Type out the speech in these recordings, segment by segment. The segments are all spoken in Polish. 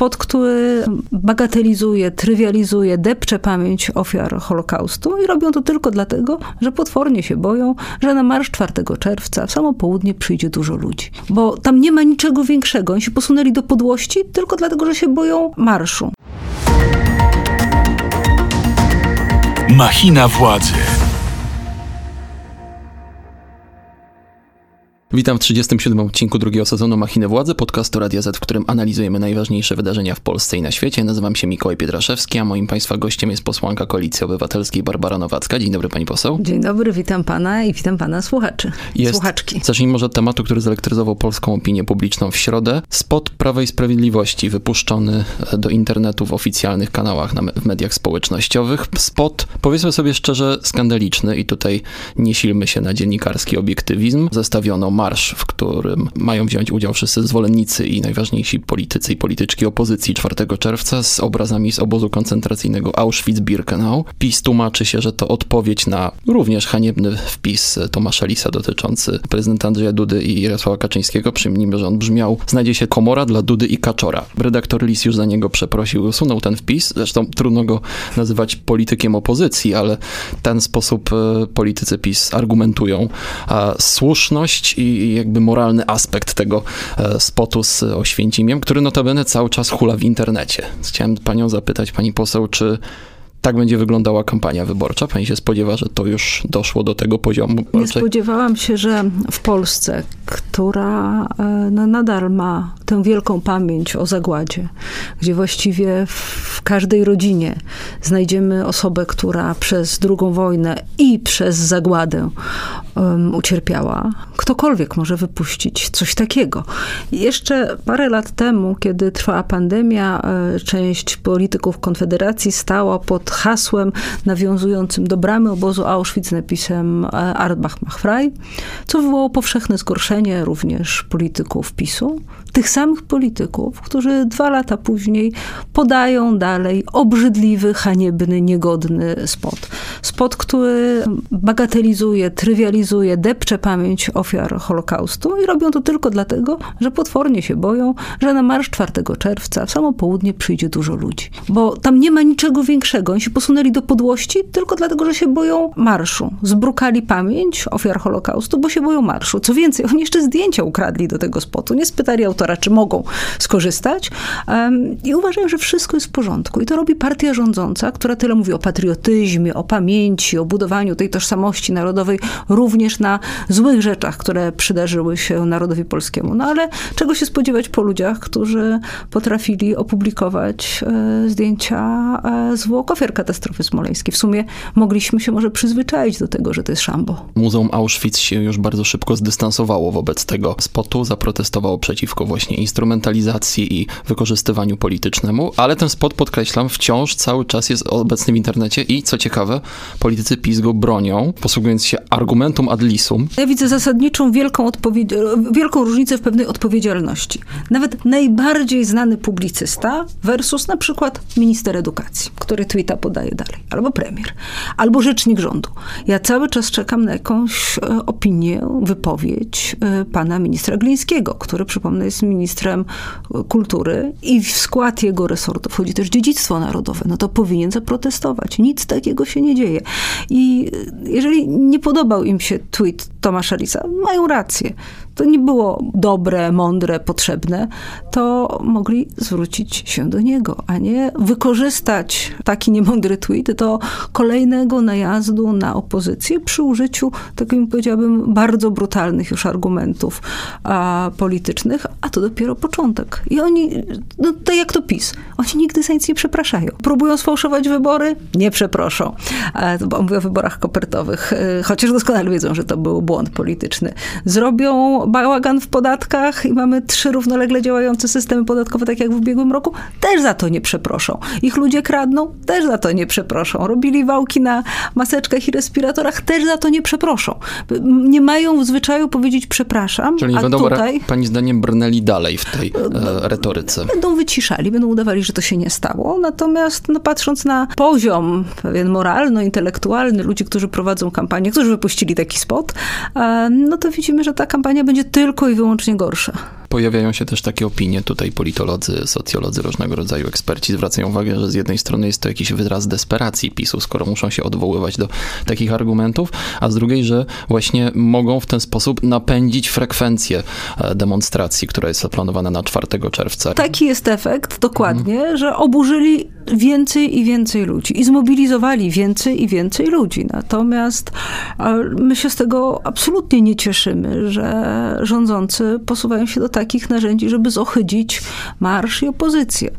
spot, który bagatelizuje, trywializuje, depcze pamięć ofiar Holokaustu i robią to tylko dlatego, że potwornie się boją, że na marsz 4 czerwca w samo południe przyjdzie dużo ludzi. Bo tam nie ma niczego większego. Oni się posunęli do podłości tylko dlatego, że się boją marszu. Machina władzy. Witam w 37 odcinku drugiego sezonu Machiny Władzy, podcastu Radia Z, w którym analizujemy najważniejsze wydarzenia w Polsce i na świecie. Nazywam się Mikołaj Pietraszewski, a moim Państwa gościem jest posłanka Koalicji Obywatelskiej Barbara Nowacka. Dzień dobry Pani poseł. Dzień dobry, witam Pana i witam Pana słuchaczy, jest, słuchaczki. Zacznijmy może od tematu, który zelektryzował polską opinię publiczną w środę. Spot Prawa i Sprawiedliwości wypuszczony do internetu w oficjalnych kanałach na, w mediach społecznościowych. Spot, powiedzmy sobie szczerze, skandaliczny i tutaj nie silmy się na dziennikarski obiektywizm. Zestawiono marsz, w którym mają wziąć udział wszyscy zwolennicy i najważniejsi politycy i polityczki opozycji 4 czerwca z obrazami z obozu koncentracyjnego Auschwitz-Birkenau. PiS tłumaczy się, że to odpowiedź na również haniebny wpis Tomasza Lisa dotyczący prezydenta Andrzeja Dudy i Jarosława Kaczyńskiego. Przyjmijmy, że on brzmiał, znajdzie się komora dla Dudy i Kaczora. Redaktor Lis już za niego przeprosił i usunął ten wpis. Zresztą trudno go nazywać politykiem opozycji, ale ten sposób e, politycy PiS argumentują słuszność i i jakby moralny aspekt tego e, spotu z Oświęcimiem, który notabene cały czas hula w internecie. Chciałem panią zapytać, pani poseł, czy tak będzie wyglądała kampania wyborcza? Pani się spodziewa, że to już doszło do tego poziomu? Nie spodziewałam się, że w Polsce, która no, nadal ma tę wielką pamięć o zagładzie, gdzie właściwie w każdej rodzinie znajdziemy osobę, która przez drugą wojnę i przez zagładę um, ucierpiała, ktokolwiek może wypuścić coś takiego. Jeszcze parę lat temu, kiedy trwała pandemia, e, część polityków Konfederacji stała pod hasłem nawiązującym do bramy obozu Auschwitz napisem e, Arbach mach co wywołało powszechne zgorszenie również polityków PiSu. Tych samych polityków, którzy dwa lata później podają dalej obrzydliwy, haniebny, niegodny spot. Spot, który bagatelizuje, trywializuje, depcze pamięć ofiar Holokaustu i robią to tylko dlatego, że potwornie się boją, że na marsz 4 czerwca w samo południe przyjdzie dużo ludzi. Bo tam nie ma niczego większego. Oni się posunęli do podłości tylko dlatego, że się boją marszu. Zbrukali pamięć ofiar Holokaustu, bo się boją marszu. Co więcej, oni jeszcze zdjęcia ukradli do tego spotu. Nie spytali autora, czy mogą skorzystać. Um, I uważają, że wszystko jest w porządku. I to robi partia rządząca, która tyle mówi o patriotyzmie, o pamięci, o budowaniu tej tożsamości narodowej, również na złych rzeczach, które przydarzyły się narodowi polskiemu. No ale czego się spodziewać po ludziach, którzy potrafili opublikować e, zdjęcia e, zwłok ofiar katastrofy smoleńskiej. W sumie mogliśmy się może przyzwyczaić do tego, że to jest szambo. Muzeum Auschwitz się już bardzo szybko zdystansowało wobec tego spotu, zaprotestowało przeciwko właśnie instrumentalizacji i wykorzystywaniu politycznemu, ale ten spot, podkreślam, wciąż cały czas jest obecny w internecie i co ciekawe, politycy PiS go bronią, posługując się argumentum ad lisum. Ja widzę zasadniczą wielką, wielką różnicę w pewnej odpowiedzialności. Nawet najbardziej znany publicysta versus na przykład minister edukacji, który tweeta podaje dalej, albo premier, albo rzecznik rządu. Ja cały czas czekam na jakąś e, opinię, wypowiedź e, pana ministra Glińskiego, który przypomnę jest ministrem e, kultury i w skład jego resortu wchodzi też dziedzictwo narodowe. No to powinien zaprotestować. Nic takiego się nie dzieje. I jeżeli nie podobał im się tweet Tomasza Lisa, mają rację to nie było dobre, mądre, potrzebne, to mogli zwrócić się do niego, a nie wykorzystać taki niemądry tweet do kolejnego najazdu na opozycję przy użyciu, takim powiedziałabym, bardzo brutalnych już argumentów a, politycznych, a to dopiero początek. I oni, no to jak to PiS, oni nigdy za nic nie przepraszają. Próbują sfałszować wybory? Nie przeproszą. Bo mówię o wyborach kopertowych, y, chociaż doskonale wiedzą, że to był błąd polityczny. Zrobią bałagan w podatkach i mamy trzy równolegle działające systemy podatkowe, tak jak w ubiegłym roku, też za to nie przeproszą. Ich ludzie kradną, też za to nie przeproszą. Robili wałki na maseczkach i respiratorach, też za to nie przeproszą. Nie mają w zwyczaju powiedzieć przepraszam, Czyli nie będą, tutaj, pani zdaniem, brnęli dalej w tej e, retoryce. Będą wyciszali, będą udawali, że to się nie stało. Natomiast no, patrząc na poziom pewien moralno-intelektualny ludzi, którzy prowadzą kampanię, którzy wypuścili taki spot, e, no to widzimy, że ta kampania będzie tylko i wyłącznie gorsza. Pojawiają się też takie opinie, tutaj politolodzy, socjolodzy, różnego rodzaju eksperci zwracają uwagę, że z jednej strony jest to jakiś wyraz desperacji PiSu, skoro muszą się odwoływać do takich argumentów, a z drugiej, że właśnie mogą w ten sposób napędzić frekwencję e, demonstracji, która jest zaplanowana na 4 czerwca. Taki jest efekt, dokładnie, mhm. że oburzyli więcej i więcej ludzi i zmobilizowali więcej i więcej ludzi. Natomiast my się z tego absolutnie nie cieszymy, że rządzący posuwają się do takich narzędzi, żeby zohydzić marsz i opozycję.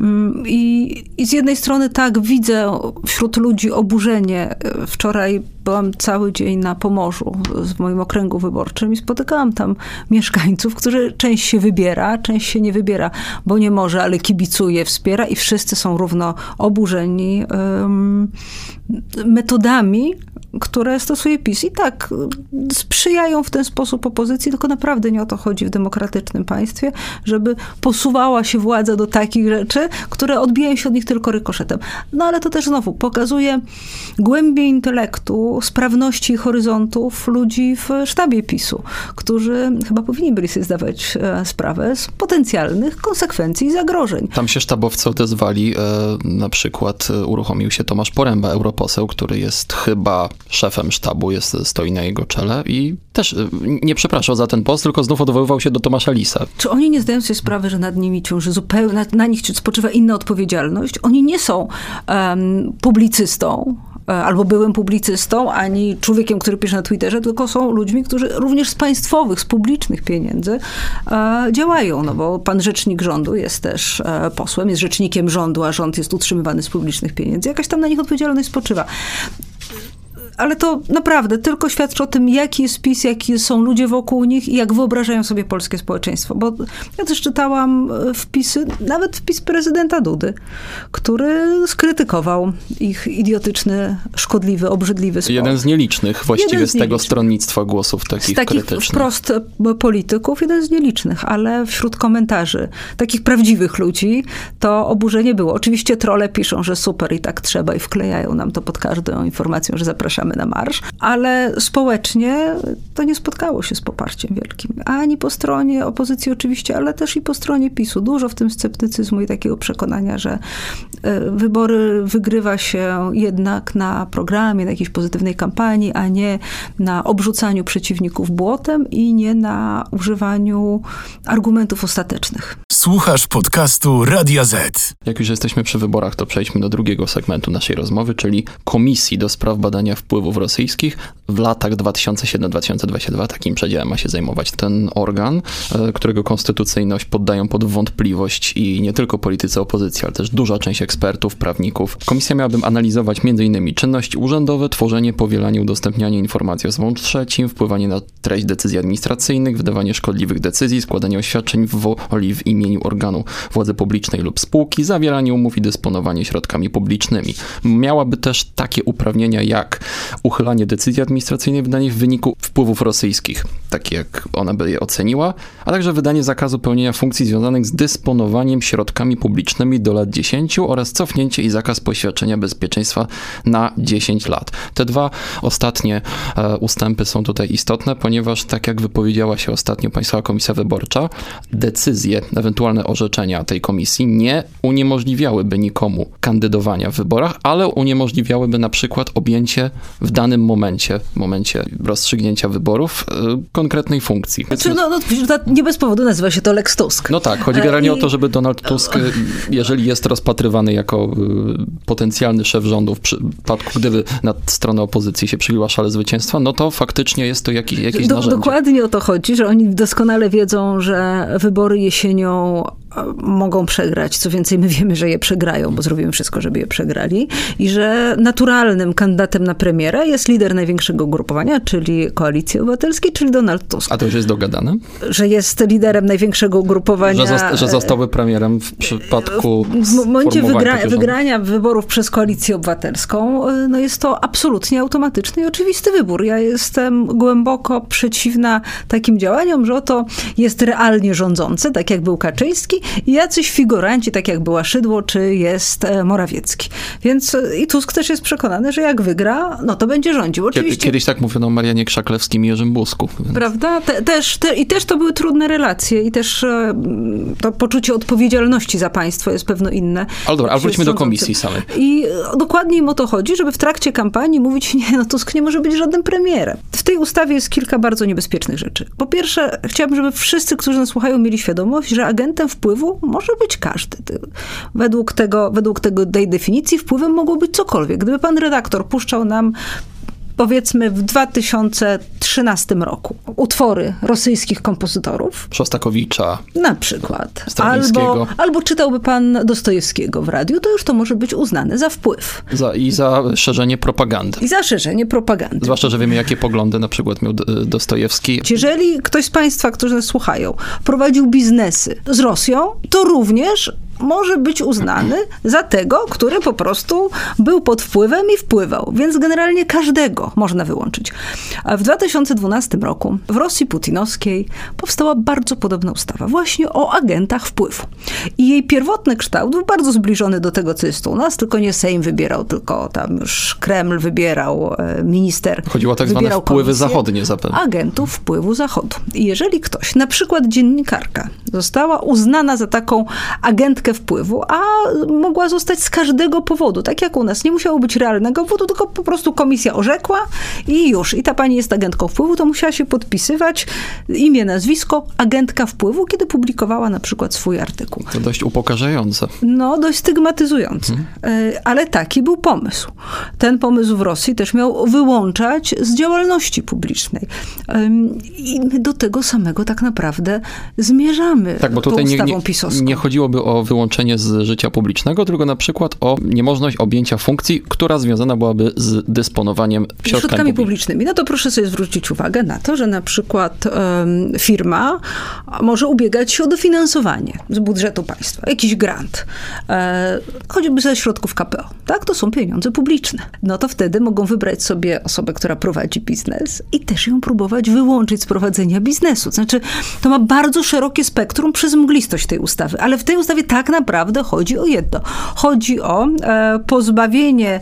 Mm, I, I, z jednej strony tak, widzę wśród ludzi oburzenie. Wczoraj byłam cały dzień na Pomorzu w moim okręgu wyborczym i spotykałam tam mieszkańców, którzy część się wybiera, część się nie wybiera, bo nie może, ale kibicuje, wspiera i wszyscy są równo oburzeni um, metodami, które stosuje PiS. I tak sprzyjają w ten sposób opozycji, tylko naprawdę nie o to chodzi w demokratycznym państwie, żeby posuwała się władza do takich rzeczy, które odbijają się od nich tylko rykoszetem. No ale to też znowu pokazuje głębię intelektu, sprawności horyzontów ludzi w sztabie PiSu, którzy chyba powinni byli sobie zdawać e, sprawę z potencjalnych konsekwencji i zagrożeń. Tam się sztabowcy odezwali, e, na przykład e, uruchomił się Tomasz Poręba, europoseł, który jest chyba szefem sztabu, jest, stoi na jego czele i też nie przepraszał za ten post, tylko znów odwoływał się do Tomasza Lisa. Czy oni nie zdają sobie sprawy, że nad nimi ciąży zupełnie, na, na nich spoczywa inna odpowiedzialność? Oni nie są um, publicystą, albo byłym publicystą, ani człowiekiem, który pisze na Twitterze, tylko są ludźmi, którzy również z państwowych, z publicznych pieniędzy e, działają, no bo pan rzecznik rządu jest też e, posłem, jest rzecznikiem rządu, a rząd jest utrzymywany z publicznych pieniędzy. Jakaś tam na nich odpowiedzialność spoczywa ale to naprawdę tylko świadczy o tym, jaki jest PiS, jaki są ludzie wokół nich i jak wyobrażają sobie polskie społeczeństwo. Bo ja też czytałam e, wpisy, nawet wpis prezydenta Dudy, który skrytykował ich idiotyczny, szkodliwy, obrzydliwy sport. Jeden z nielicznych właściwie z, z tego stronnictwa głosów takich, z takich krytycznych. wprost e, polityków, jeden z nielicznych, ale wśród komentarzy takich prawdziwych ludzi to oburzenie było. Oczywiście trole piszą, że super i tak trzeba i wklejają nam to pod każdą informacją, że zapraszamy na marsz, ale społecznie to nie spotkało się z poparciem wielkim. Ani po stronie opozycji oczywiście, ale też i po stronie PiSu. Dużo w tym sceptycyzmu i takiego przekonania, że e, wybory wygrywa się jednak na programie, na jakiejś pozytywnej kampanii, a nie na obrzucaniu przeciwników błotem i nie na używaniu argumentów ostatecznych. Słuchasz podcastu Radia Z. Jak już jesteśmy przy wyborach, to przejdźmy do drugiego segmentu naszej rozmowy, czyli Komisji do Spraw Badania Wpływu wpływów rosyjskich. W latach 2007-2022 takim przedziałem ma się zajmować ten organ, e, którego konstytucyjność poddają pod wątpliwość i nie tylko politycy opozycji, ale też duża część ekspertów, prawników. Komisja miałaby analizować m.in. czynności urzędowe, tworzenie, powielanie, udostępnianie informacji o osobom trzecim, wpływanie na treść decyzji administracyjnych, wydawanie szkodliwych decyzji, składanie oświadczeń w woli w imieniu organu władzy publicznej lub spółki, zawieranie umów i dysponowanie środkami publicznymi. Miałaby też takie uprawnienia jak uchylanie decyzji administracyjnej wydanych w wyniku wpływów rosyjskich, tak jak ona by je oceniła, a także wydanie zakazu pełnienia funkcji związanych z dysponowaniem środkami publicznymi do lat 10 oraz cofnięcie i zakaz poświadczenia bezpieczeństwa na 10 lat. Te dwa ostatnie e, ustępy są tutaj istotne, ponieważ tak jak wypowiedziała się ostatnio Państwowa Komisja Wyborcza, decyzje, ewentualne orzeczenia tej komisji nie uniemożliwiałyby nikomu kandydowania w wyborach, ale uniemożliwiałyby na przykład objęcie w danym momencie, momencie rozstrzygnięcia wyborów, y, konkretnej funkcji. Znaczy, no, no, nie bez powodu nazywa się to Lex Tusk. No tak, chodzi generalnie I... o to, żeby Donald Tusk, y, jeżeli jest rozpatrywany jako potencjalny szef rządu w przypadku, gdyby na stronę opozycji się przyjęła szale zwycięstwa, no to faktycznie jest to jakiś, jakieś Do, narzędzie. Dokładnie o to chodzi, że oni doskonale wiedzą, że wybory jesienią mogą przegrać. Co więcej, my wiemy, że je przegrają, bo zrobimy wszystko, żeby je przegrali. I że naturalnym kandydatem na premiera jest lider największego ugrupowania, czyli Koalicji Obywatelskiej, czyli Donald Tusk. A to już jest dogadane? Że jest liderem największego ugrupowania. Że, zosta że zostałby premierem w przypadku. W momencie wygra wygrania wyborów przez Koalicję Obywatelską, no jest to absolutnie automatyczny i oczywisty wybór. Ja jestem głęboko przeciwna takim działaniom, że oto jest realnie rządzący, tak jak był Kaczyński, jacyś figuranci, tak jak była Szydło, czy jest e, Morawiecki. Więc e, i Tusk też jest przekonany, że jak wygra, no to będzie rządził. Oczywiście, Kiedyś tak mówiono o Marianie Krzaklewskim i Jerzym Busku. Więc... Prawda? Te, też, te, I też to były trudne relacje i też e, to poczucie odpowiedzialności za państwo jest pewno inne. Ale dobra, ale wróćmy do komisji samej. I dokładnie im o to chodzi, żeby w trakcie kampanii mówić, nie, no Tusk nie może być żadnym premierem. W tej ustawie jest kilka bardzo niebezpiecznych rzeczy. Po pierwsze, chciałabym, żeby wszyscy, którzy nas słuchają, mieli świadomość, że agentem wpływu może być każdy. Według tego, według tego, tej definicji wpływem mogło być cokolwiek. Gdyby pan redaktor puszczał nam powiedzmy w 2013 roku utwory rosyjskich kompozytorów. Szostakowicza. Na przykład. Albo, albo czytałby pan Dostojewskiego w radiu, to już to może być uznane za wpływ. Za, I za szerzenie propagandy. I za szerzenie propagandy. Zwłaszcza, że wiemy, jakie poglądy na przykład miał Dostojewski. Jeżeli ktoś z państwa, którzy nas słuchają, prowadził biznesy z Rosją, to również może być uznany za tego, który po prostu był pod wpływem i wpływał. Więc generalnie każdego można wyłączyć. A w 2012 roku w Rosji putinowskiej powstała bardzo podobna ustawa, właśnie o agentach wpływu. I jej pierwotny kształt był bardzo zbliżony do tego, co jest u nas, tylko nie Sejm wybierał, tylko tam już Kreml wybierał, e, minister. Chodziło o tak zwane wpływy zachodnie zapewne. Agentów wpływu zachodu. I jeżeli ktoś, na przykład dziennikarka, została uznana za taką agentkę wpływu, a mogła zostać z każdego powodu. Tak jak u nas. Nie musiało być realnego powodu, tylko po prostu komisja orzekła i już. I ta pani jest agentką wpływu, to musiała się podpisywać imię, nazwisko, agentka wpływu, kiedy publikowała na przykład swój artykuł. To dość upokarzające. No, dość stygmatyzujące. Hmm. Ale taki był pomysł. Ten pomysł w Rosji też miał wyłączać z działalności publicznej. I my do tego samego tak naprawdę zmierzamy. Tak, bo tutaj nie, nie, nie chodziłoby o wyłączenie z życia publicznego, tylko na przykład o niemożność objęcia funkcji, która związana byłaby z dysponowaniem środkami, środkami publicznymi. No to proszę sobie zwrócić uwagę na to, że na przykład um, firma może ubiegać się o dofinansowanie z budżetu państwa, jakiś grant, e, choćby ze środków KPO. Tak, to są pieniądze publiczne. No to wtedy mogą wybrać sobie osobę, która prowadzi biznes i też ją próbować wyłączyć z prowadzenia biznesu. Znaczy, to ma bardzo szerokie spektrum przez mglistość tej ustawy, ale w tej ustawie tak naprawdę chodzi o jedno. Chodzi o e, pozbawienie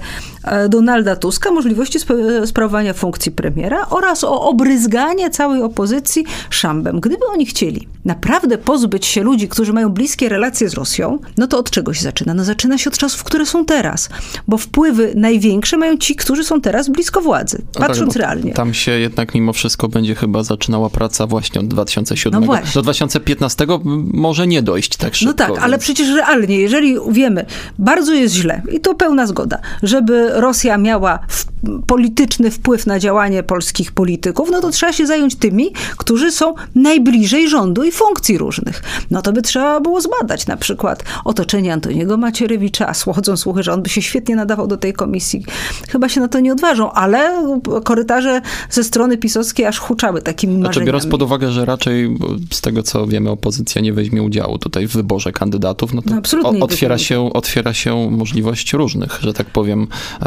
Donalda Tuska możliwości sprawowania funkcji premiera oraz o obryzganie całej opozycji szambem. Gdyby oni chcieli naprawdę pozbyć się ludzi, którzy mają bliskie relacje z Rosją, no to od czegoś zaczyna? No zaczyna się od czasów, które są teraz. Bo wpływy największe mają ci, którzy są teraz blisko władzy, no patrząc tak, realnie. Tam się jednak mimo wszystko będzie chyba zaczynała praca właśnie od 2007. No właśnie. Do 2015 może nie dojść tak szybko. No tak, więc... ale przecież realnie, jeżeli wiemy, bardzo jest źle i to pełna zgoda, żeby Rosja miała polityczny wpływ na działanie polskich polityków, no to trzeba się zająć tymi, którzy są najbliżej rządu i funkcji różnych. No to by trzeba było zbadać na przykład otoczenie Antoniego Macierewicza, a chodzą słuchy, że on by się świetnie nadawał do tej komisji. Chyba się na to nie odważą, ale korytarze ze strony pisowskiej aż huczały takimi znaczy, marzeniami. biorąc pod uwagę, że raczej z tego co wiemy opozycja nie weźmie udziału tutaj w wyborze kandydatów, no to no otwiera, się, otwiera się możliwość różnych, że tak powiem, e,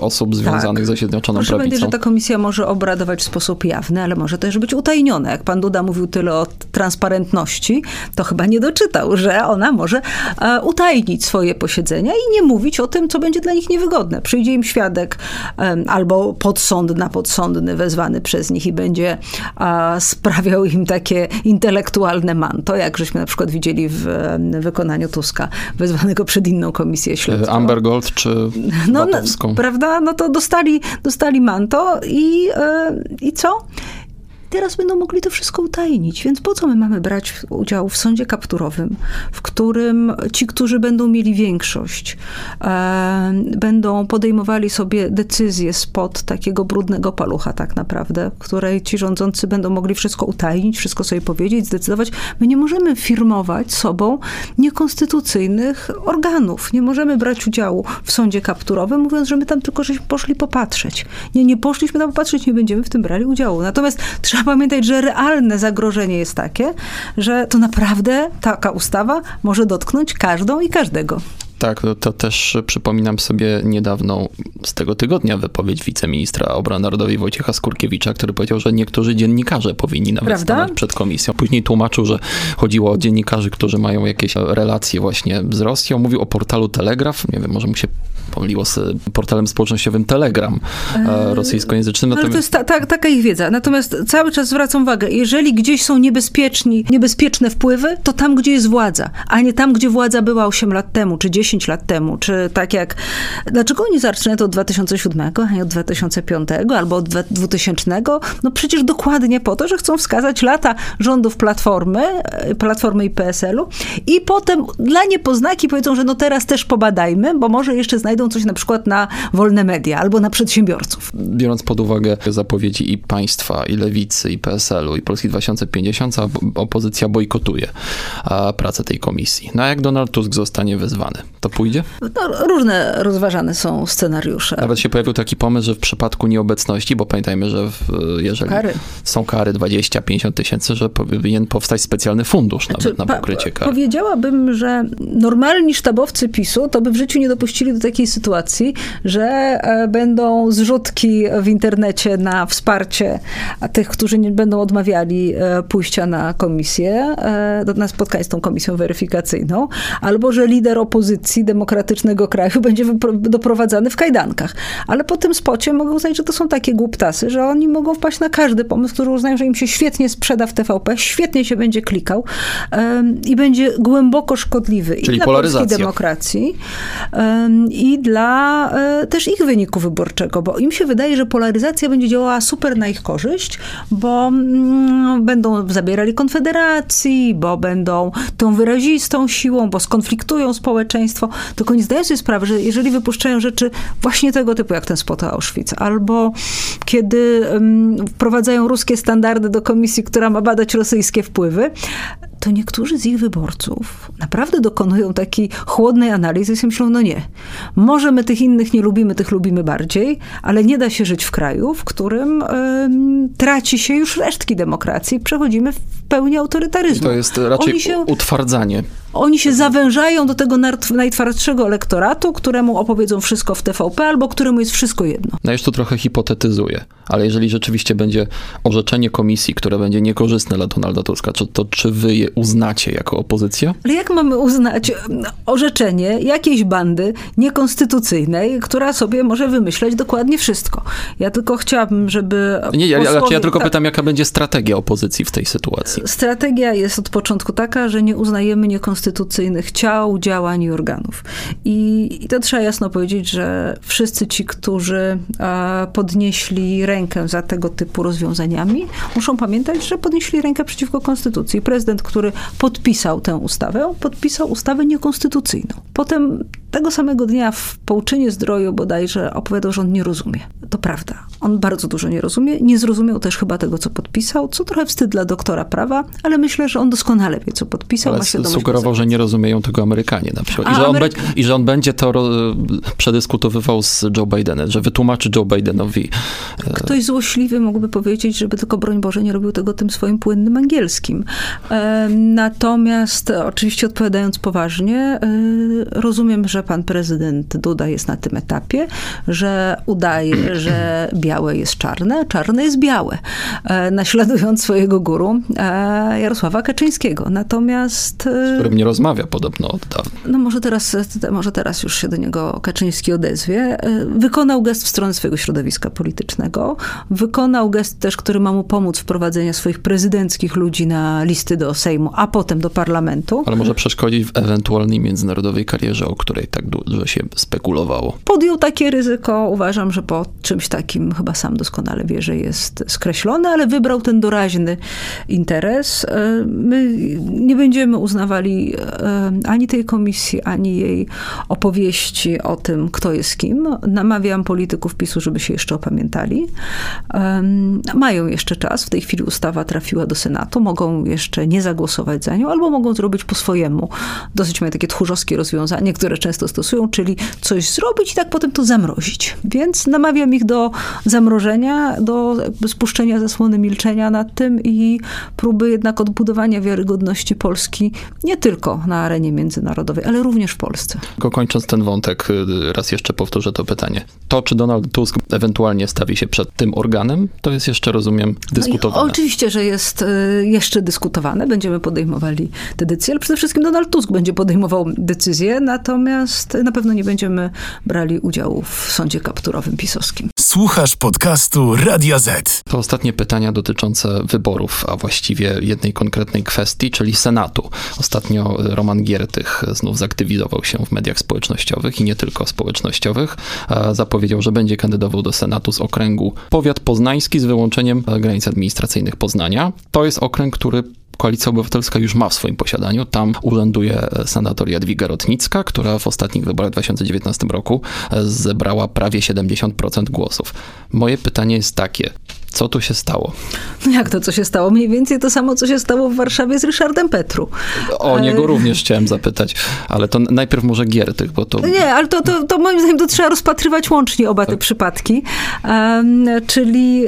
osób związanych tak. ze Zjednoczoną Proszę Prawicą. Że ta komisja może obradować w sposób jawny, ale może też być utajniona. Jak pan Duda mówił tyle o transparentności, to chyba nie doczytał, że ona może e, utajnić swoje posiedzenia i nie mówić o tym, co będzie dla nich niewygodne. Przyjdzie im świadek albo podsądna, podsądny wezwany przez nich i będzie sprawiał im takie intelektualne manto, jak żeśmy na przykład widzieli w wykonaniu Tuska, wezwanego przed inną komisję śledczą. Amber Gold czy no, no, Prawda? No to dostali, dostali manto i, e, i co? Teraz będą mogli to wszystko utajnić, więc po co my mamy brać udział w sądzie kapturowym, w którym ci, którzy będą mieli większość, e, będą podejmowali sobie decyzje spod takiego brudnego palucha tak naprawdę, w której ci rządzący będą mogli wszystko utajnić, wszystko sobie powiedzieć, zdecydować. My nie możemy firmować sobą niekonstytucyjnych organów. Nie możemy brać udziału w sądzie kapturowym, mówiąc, że my tam tylko żeśmy poszli popatrzeć. Nie, nie poszliśmy tam popatrzeć, nie będziemy w tym brali udziału. Natomiast trzeba trzeba pamiętać, że realne zagrożenie jest takie, że to naprawdę taka ustawa może dotknąć każdą i każdego. Tak, to, to też przypominam sobie niedawną, z tego tygodnia, wypowiedź wiceministra obrony narodowej Wojciecha Skurkiewicza, który powiedział, że niektórzy dziennikarze powinni nawet Prawda? stanąć przed komisją. Później tłumaczył, że chodziło o dziennikarzy, którzy mają jakieś relacje właśnie z Rosją. Mówił o portalu Telegraf, nie wiem, może mu się pomyliło z portalem społecznościowym Telegram e, rosyjskojęzycznym. Ale to Natomiast jest ta, ta, taka ich wiedza. Natomiast cały czas zwracam uwagę, jeżeli gdzieś są niebezpieczni, niebezpieczne wpływy, to tam, gdzie jest władza, a nie tam, gdzie władza była 8 lat temu, czy 10 lat temu, czy tak jak... Dlaczego oni to od 2007, a nie od 2005, albo od 2000? No przecież dokładnie po to, że chcą wskazać lata rządów Platformy, e, Platformy i PSL-u i potem dla niepoznaki powiedzą, że no teraz też pobadajmy, bo może jeszcze znajdą coś na przykład na wolne media albo na przedsiębiorców. biorąc pod uwagę zapowiedzi i państwa, i lewicy, i PSL-u, i Polski 2050, a opozycja bojkotuje pracę tej komisji. No a jak Donald Tusk zostanie wezwany, to pójdzie? No, różne rozważane są scenariusze. Nawet się pojawił taki pomysł, że w przypadku nieobecności, bo pamiętajmy, że w, jeżeli Kary. są kary 20-50 tysięcy, że powinien powstać specjalny fundusz nawet Czy na pokrycie kar. Powiedziałabym, że normalni sztabowcy PiSu to by w życiu nie dopuścili do takiej sytuacji, że e, będą zrzutki w internecie na wsparcie tych, którzy nie będą odmawiali e, pójścia na komisję, e, na spotkanie z tą komisją weryfikacyjną, albo że lider opozycji demokratycznego kraju będzie doprowadzany w kajdankach. Ale po tym spocie mogą uznać, że to są takie głuptasy, że oni mogą wpaść na każdy pomysł, który uznają, że im się świetnie sprzeda w TVP, świetnie się będzie klikał em, i będzie głęboko szkodliwy i Czyli dla polaryzacja. polskiej demokracji em, i dla też ich wyniku wyborczego, bo im się wydaje, że polaryzacja będzie działała super na ich korzyść, bo mm, będą zabierali konfederacji, bo będą tą wyrazistą siłą, bo skonfliktują społeczeństwo, tylko nie zdają sobie sprawy, że jeżeli wypuszczają rzeczy właśnie tego typu, jak ten spot Auschwitz, albo kiedy em, wprowadzają ruskie standardy do komisji, która ma badać rosyjskie wpływy, to niektórzy z ich wyborców naprawdę dokonują takiej chłodnej analizy i myślą, no nie, może my tych innych nie lubimy, tych lubimy bardziej, ale nie da się żyć w kraju, w którym em, traci się już resztki demokracji i przechodzimy w pełni autorytaryzmu. To jest raczej Oni się, utwardzanie. oni się zawężają do tego najtwardszego elektoratu, któremu opowiedzą wszystko w TVP, albo któremu jest wszystko jedno. No już tu trochę hipotetyzuję, ale jeżeli rzeczywiście będzie orzeczenie komisji, które będzie niekorzystne dla Donalda Tuska, czy, to czy wy je uznacie jako opozycja? Ale jak mamy uznać no, orzeczenie jakiejś bandy niekonstytucyjnej, która sobie może wymyśleć dokładnie wszystko? Ja tylko chciałabym, żeby. Nie, ja, ja, posłowie- ja tylko tak, pytam, jaka będzie strategia opozycji w tej sytuacji. Strategia jest od początku taka, że nie uznajemy niekonstytucyjnych ciał, działań i organów. I, i to trzeba jasno powiedzieć, że wszyscy ci, którzy e, podnieśli rękę za tego typu rozwiązaniami, muszą pamiętać, że podnieśli rękę przeciwko konstytucji. Prezydent, który podpisał tę ustawę, podpisał ustawę niekonstytucyjną. Potem tego samego dnia w Połczynie Zdroju bodajże opowiadał, że on nie rozumie. To prawda. On bardzo dużo nie rozumie. Nie zrozumiał też chyba tego, co podpisał, co trochę wstyd dla doktora prawa, ale myślę, że on doskonale wie, co podpisał. Ale sugerował, że nie rozumieją tego Amerykanie na przykład. I A, że, on Ameryk- be, I że on będzie to ro, przedyskutowywał z Joe Bidenem, że wytłumaczy Joe Bidenowi. Ktoś złośliwy mógłby powiedzieć, żeby tylko, broń Boże, nie robił tego tym swoim płynnym angielskim. Natomiast e, oczywiście odpowiadając poważnie, e, rozumiem, że pan prezydent Duda jest na tym etapie, że udaje, że białe jest czarne, a czarne jest białe, e, naśladując swojego guru Jarosława Kaczyńskiego. Natomiast... z którym nie rozmawia podobno od dawna. no może teraz, może teraz już się do niego Kaczyński odezwie. Wykonał gest w stronę swojego środowiska politycznego. Wykonał gest też, który ma mu pomóc w prowadzeniu swoich prezydenckich ludzi na listy do Sejmu, a potem do parlamentu. Ale może przeszkodzić w ewentualnej międzynarodowej karierze, o której tak dużo się spekulowało. Podjął takie ryzyko. Uważam, że po czymś takim chyba sam doskonale wie, że jest skreślony, ale wybrał ten doraźny interes. E, My nie będziemy uznawali e, ani tej komisji, ani jej opowieści o tym, kto jest kim. Namawiam polityków PiSu, żeby się jeszcze opamiętali. Mają jeszcze czas. W tej chwili ustawa trafiła do Senatu. Mogą jeszcze nie zagłosować za nią, albo mogą zrobić po swojemu. Dosyć mają takie tchórzowskie rozwiązanie, które często stosują, czyli coś zrobić i tak potem to zamrozić. Więc namawiam ich do zamrożenia, do spuszczenia zasłony milczenia nad tym i próby jednak odbudowania wiarygodności Polski nie tylko na arenie międzynarodowej, ale również w Polsce. Kończąc ten wątek, y, raz jeszcze powtórzę to pytanie. To, czy Donald Tusk ewentualnie stawi się przed tym organem, to jest jeszcze, rozumiem, dyskutowane. No oczywiście, że jest y, jeszcze dyskutowane. Będziemy podejmowali te decyzje, ale przede wszystkim Donald Tusk będzie podejmował decyzje, natomiast na pewno nie będziemy brali udziału w sądzie kapturowym pisowskim. Słuchasz podcastu Radia Z. To ostatnie pytania dotyczące wyborów, a właściwie jednej konkretnej kwestii, czyli Senatu. Ostatnio Roman Giertych znów zaktywizował się w mediach społecznościowych i nie tylko społecznościowych. Zapowiedział, że będzie kandydował do Senatu z okręgu powiat poznański z wyłączeniem granic administracyjnych Poznania. To jest okręg, który Koalicja Obywatelska już ma w swoim posiadaniu. Tam urzęduje senator Jadwiga Rotnicka, która w ostatnich wyborach w 2019 roku zebrała prawie 70% głosów. Moje pytanie jest takie. Co tu się stało? No jak to, co się stało? Mniej więcej to samo, co się stało w Warszawie z Ryszardem Petru. O niego również chciałem zapytać, ale to najpierw może Giertych, bo to... Nie, ale to, to, to moim zdaniem to trzeba rozpatrywać łącznie oba tak. te przypadki. Um, czyli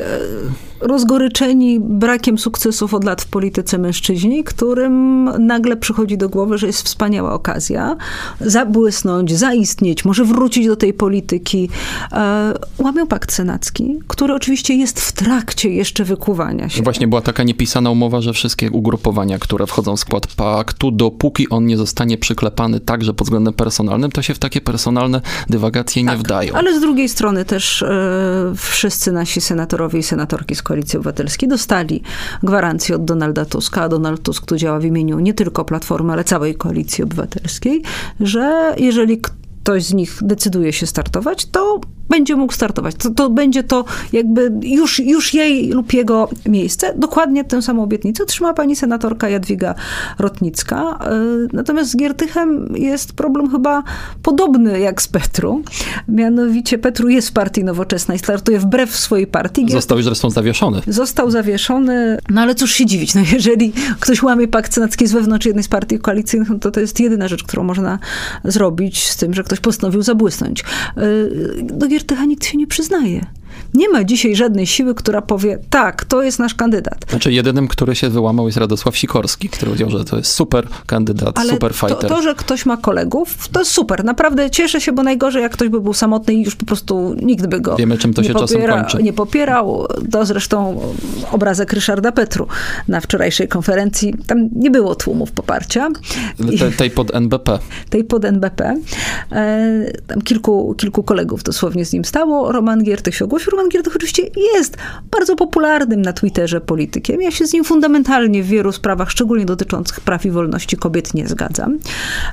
rozgoryczeni brakiem sukcesów od lat w polityce mężczyźni, którym nagle przychodzi do głowy, że jest wspaniała okazja zabłysnąć, zaistnieć, może wrócić do tej polityki. E, łamią pakt senacki, który oczywiście jest w trakcie jeszcze wykuwania się. Właśnie była taka niepisana umowa, że wszystkie ugrupowania, które wchodzą w skład paktu, dopóki on nie zostanie przyklepany także pod względem personalnym, to się w takie personalne dywagacje tak, nie wdają. Ale z drugiej strony też e, wszyscy nasi senatorowie i senatorki z Koalicji Obywatelskiej dostali gwarancję od Donalda Tuska, a Donald Tusk tu działa w imieniu nie tylko Platformy, ale całej Koalicji Obywatelskiej, że jeżeli ktoś z nich decyduje się startować, to będzie mógł startować. To, to będzie to jakby już, już jej lub jego miejsce. Dokładnie tę samą obietnicę otrzymała pani senatorka Jadwiga Rotnicka. E, natomiast z Giertychem jest problem chyba podobny jak z Petru. Mianowicie Petru jest w partii nowoczesnej, startuje wbrew swojej partii. Został już zresztą zawieszony. Został zawieszony, no ale cóż się dziwić, no jeżeli ktoś łamie pakt senacki z wewnątrz jednej z partii koalicyjnych, no to to jest jedyna rzecz, którą można zrobić z tym, że ktoś postanowił zabłysnąć. E, do Giertycha nikt się nie przyznaje. Nie ma dzisiaj żadnej siły, która powie, tak, to jest nasz kandydat. Znaczy, jedynym, który się wyłamał, jest Radosław Sikorski, który powiedział, że to jest super kandydat, Ale super fighter. To, to, że ktoś ma kolegów, to jest super. Naprawdę cieszę się, bo najgorzej, jak ktoś by był samotny i już po prostu nikt by go Wiemy, czym to nie, się popiera, czasem kończy. nie popierał. To zresztą obrazek Ryszarda Petru na wczorajszej konferencji. Tam nie było tłumów poparcia. Te, tej pod NBP. Tej pod NBP. E, tam kilku, kilku kolegów dosłownie z nim stało. Roman Giertych się ogłosił. Roman Giertych oczywiście jest bardzo popularnym na Twitterze politykiem. Ja się z nim fundamentalnie w wielu sprawach, szczególnie dotyczących praw i wolności kobiet, nie zgadzam.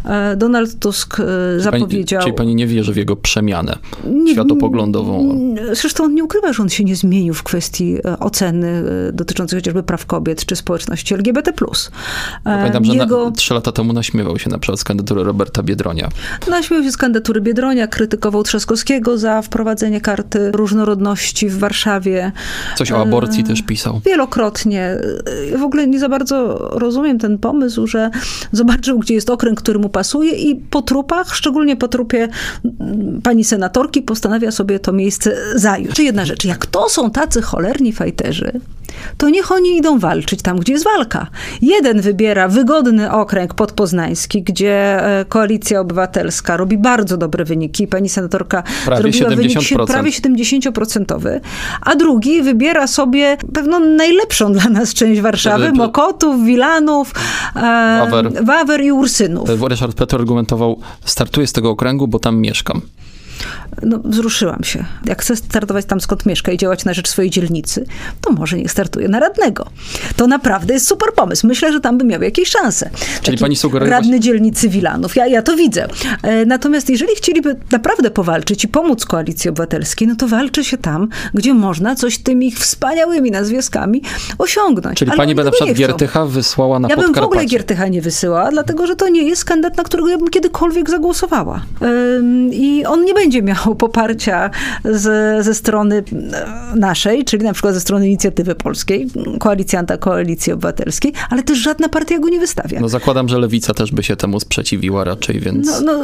E, Donald Tusk e, zapowiedział... Pani, czyli pani nie wierzy w jego przemianę nie, światopoglądową? Zresztą on nie ukrywa, że on się nie zmienił w kwestii e, oceny dotyczącej chociażby praw kobiet czy społeczności LGBT+. Pamiętam, że jego... trzy lata temu naśmiewał się na przykład z kandydatury Roberta Biedronia. Naśmiewał się z kandydatury Biedronia, krytykował Trzaskowskiego za wprowadzenie karty różnorodności w Warszawie. Coś o aborcji też pisał. Wielokrotnie. W ogóle nie za bardzo rozumiem ten pomysł, że zobaczył, gdzie jest okręg, który mu pasuje i po trupach, szczególnie po trupie pani senatorki, postanawia sobie to miejsce zająć. Czy jedna rzecz, jak to są tacy cholerni fajterzy, to niech oni idą walczyć tam, gdzie jest walka. Jeden wybiera wygodny okręg podpoznański, gdzie e, Koalicja Obywatelska robi bardzo dobre wyniki. Pani senatorka prawie zrobiła 70%. wynik prawie 70%, a drugi wybiera sobie pewną najlepszą dla nas część Warszawy, Mokotów, Wilanów, e, Wawer. Wawer i Ursynów. Ryszard Petr argumentował, startuję z tego okręgu, bo tam mieszkam no, wzruszyłam się. Jak chce startować tam, skąd mieszka i działać na rzecz swojej dzielnicy, to może niech startuje na radnego. To naprawdę jest super pomysł. Myślę, że tam by miał jakieś szanse. Czyli Taki pani sugeruje... Radny dzielnicy Wilanów. Ja, ja to widzę. E, natomiast jeżeli chcieliby naprawdę powalczyć i pomóc Koalicji Obywatelskiej, no to walczy się tam, gdzie można coś tymi ich wspaniałymi nazwiskami osiągnąć. Czyli Ale pani by na przykład Giertycha wysłała na Ja bym w ogóle Giertycha nie wysyłała, dlatego że to nie jest kandydat, na którego ja bym kiedykolwiek zagłosowała. I on nie będzie będzie miał poparcia z, ze strony naszej, czyli na przykład ze strony inicjatywy polskiej, koalicjanta Koalicji Obywatelskiej, ale też żadna partia go nie wystawia. No zakładam, że lewica też by się temu sprzeciwiła raczej, więc... No, no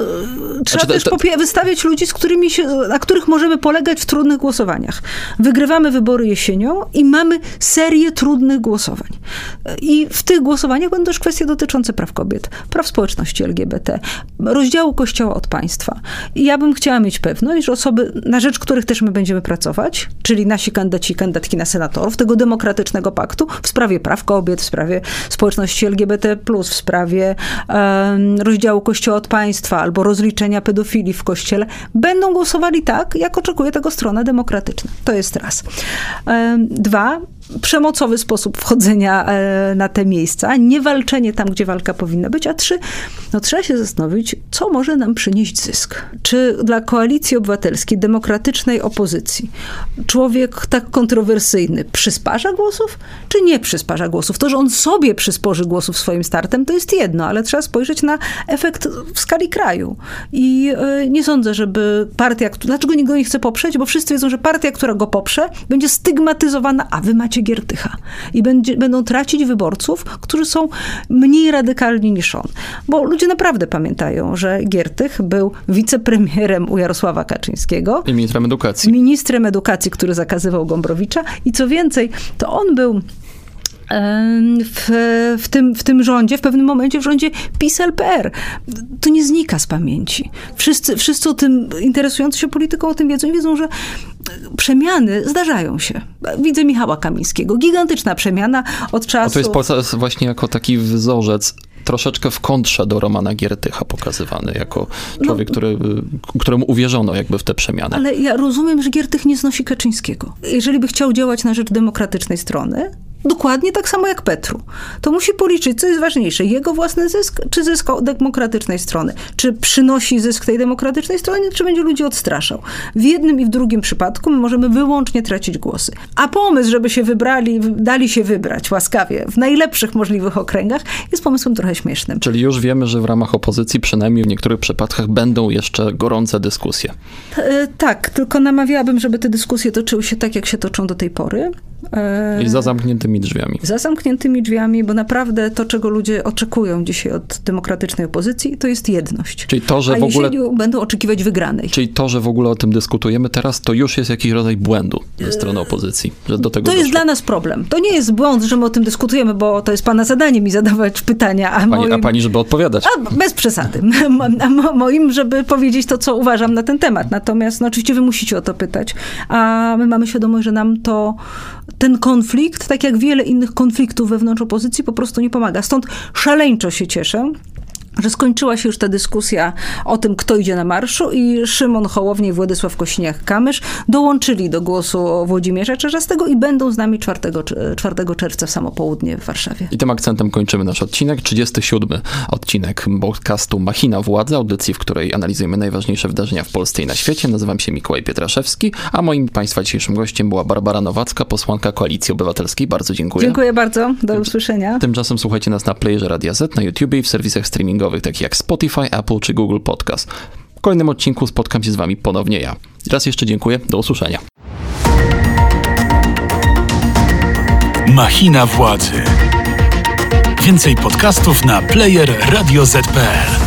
trzeba znaczy, też to, to... wystawiać ludzi, z którymi się, na których możemy polegać w trudnych głosowaniach. Wygrywamy wybory jesienią i mamy serię trudnych głosowań. I w tych głosowaniach będą też kwestie dotyczące praw kobiet, praw społeczności LGBT, rozdziału Kościoła od państwa. I ja bym chciała mieć pewność, że osoby, na rzecz których też my będziemy pracować, czyli nasi kandydaci kandydatki na senatorów, tego demokratycznego paktu w sprawie praw kobiet, w sprawie społeczności LGBT, w sprawie um, rozdziału Kościoła od państwa albo rozliczenia pedofilii w kościele, będą głosowali tak, jak oczekuje tego strona demokratyczna. To jest raz. Um, dwa, przemocowy sposób wchodzenia e, na te miejsca, nie walczenie tam, gdzie walka powinna być, a trzy, no trzeba się zastanowić, co może nam przynieść zysk. Czy dla koalicji obywatelskiej, demokratycznej opozycji, człowiek tak kontrowersyjny przysparza głosów, czy nie przysparza głosów? To, że on sobie przysporzy głosów swoim startem, to jest jedno, ale trzeba spojrzeć na efekt w skali kraju. I e, nie sądzę, żeby partia, dlaczego nikt go nie chce poprzeć, bo wszyscy wiedzą, że partia, która go poprze, będzie stygmatyzowana, a wy macie Giertycha. I będzie, będą tracić wyborców, którzy są mniej radykalni niż on. Bo ludzie naprawdę pamiętają, że Giertych był wicepremierem u Jarosława Kaczyńskiego. I ministrem edukacji. Ministrem edukacji, który zakazywał Gombrowicza. I co więcej, to on był w, w, tym, w tym rządzie, w pewnym momencie w rządzie PiS-LPR. To nie znika z pamięci. Wszyscy, wszyscy o tym interesujący się polityką o tym wiedzą i wiedzą, że przemiany zdarzają się. Widzę Michała Kamińskiego. Gigantyczna przemiana od czasu... A to jest właśnie jako taki wzorzec troszeczkę w kontrze do Romana Giertycha pokazywany, jako człowiek, no, który, któremu uwierzono jakby w te przemiany. Ale ja rozumiem, że Giertych nie znosi Kaczyńskiego. Jeżeli by chciał działać na rzecz demokratycznej strony, dokładnie tak samo jak Petru. To musi policzyć, co jest ważniejsze, jego własny zysk, czy zysk demokratycznej strony. Czy przynosi zysk tej demokratycznej stronie, czy będzie ludzi odstraszał. W jednym i w drugim przypadku my możemy wyłącznie tracić głosy. A pomysł, żeby się wybrali, dali się wybrać łaskawie w najlepszych możliwych okręgach, jest pomysłem trochę śmiesznym. Czyli już wiemy, że w ramach opozycji przynajmniej w niektórych przypadkach będą jeszcze gorące dyskusje. E, tak, tylko namawiałabym, żeby te dyskusje toczyły się tak, jak się toczą do tej pory. E, I za zamkniętymi drzwiami. Za zamkniętymi drzwiami, bo naprawdę to, czego ludzie oczekują dzisiaj od demokratycznej opozycji, to jest jedność. Czyli to, że A w ogóle. będą oczekiwać wygranej. Czyli to, że w ogóle o tym dyskutujemy teraz, to już jest jakiś rodzaj błędu ze strony opozycji. Że do tego to jest dla nas problem. To nie jest błąd, że my o tym dyskutujemy, bo to jest pana zadanie mi zadawać pytania. A, pani, moim... a pani, żeby odpowiadać. A, bez przesady. A moim, żeby powiedzieć to, co uważam na ten temat. Natomiast no, oczywiście wy musicie o to pytać. A my mamy świadomość, że nam to ten konflikt, tak jak wiele innych konfliktów wewnątrz opozycji, po prostu nie pomaga. Stąd szaleńczo się cieszę, że skończyła się już ta dyskusja o tym, kto idzie na marszu i Szymon Hołownia i Władysław Kośniak-Kamysz dołączyli do głosu Włodzimierza Czerzastego i będą z nami 4, 4 czerwca w samo południe w Warszawie. I tym akcentem kończymy nasz odcinek, 37 odcinek podcastu Machina Władzy, audycji, w której analizujemy najważniejsze wydarzenia w Polsce i na świecie. Nazywam się Mikołaj Pietraszewski, a moim Państwa dzisiejszym gościem była Barbara Nowacka, posłanka Koalicji Obywatelskiej. Bardzo dziękuję. Dziękuję bardzo, do usłyszenia. Tymczasem słuchajcie nas na playerze Radia Z, na YouTubie i w serwisach streamingowych takich jak Spotify, Apple czy Google Podcast. W kolejnym odcinku spotkam się z Wami ponownie ja. Raz jeszcze dziękuję, do usłyszenia. Machina władzy. Więcej podcastów na player radioz.pl.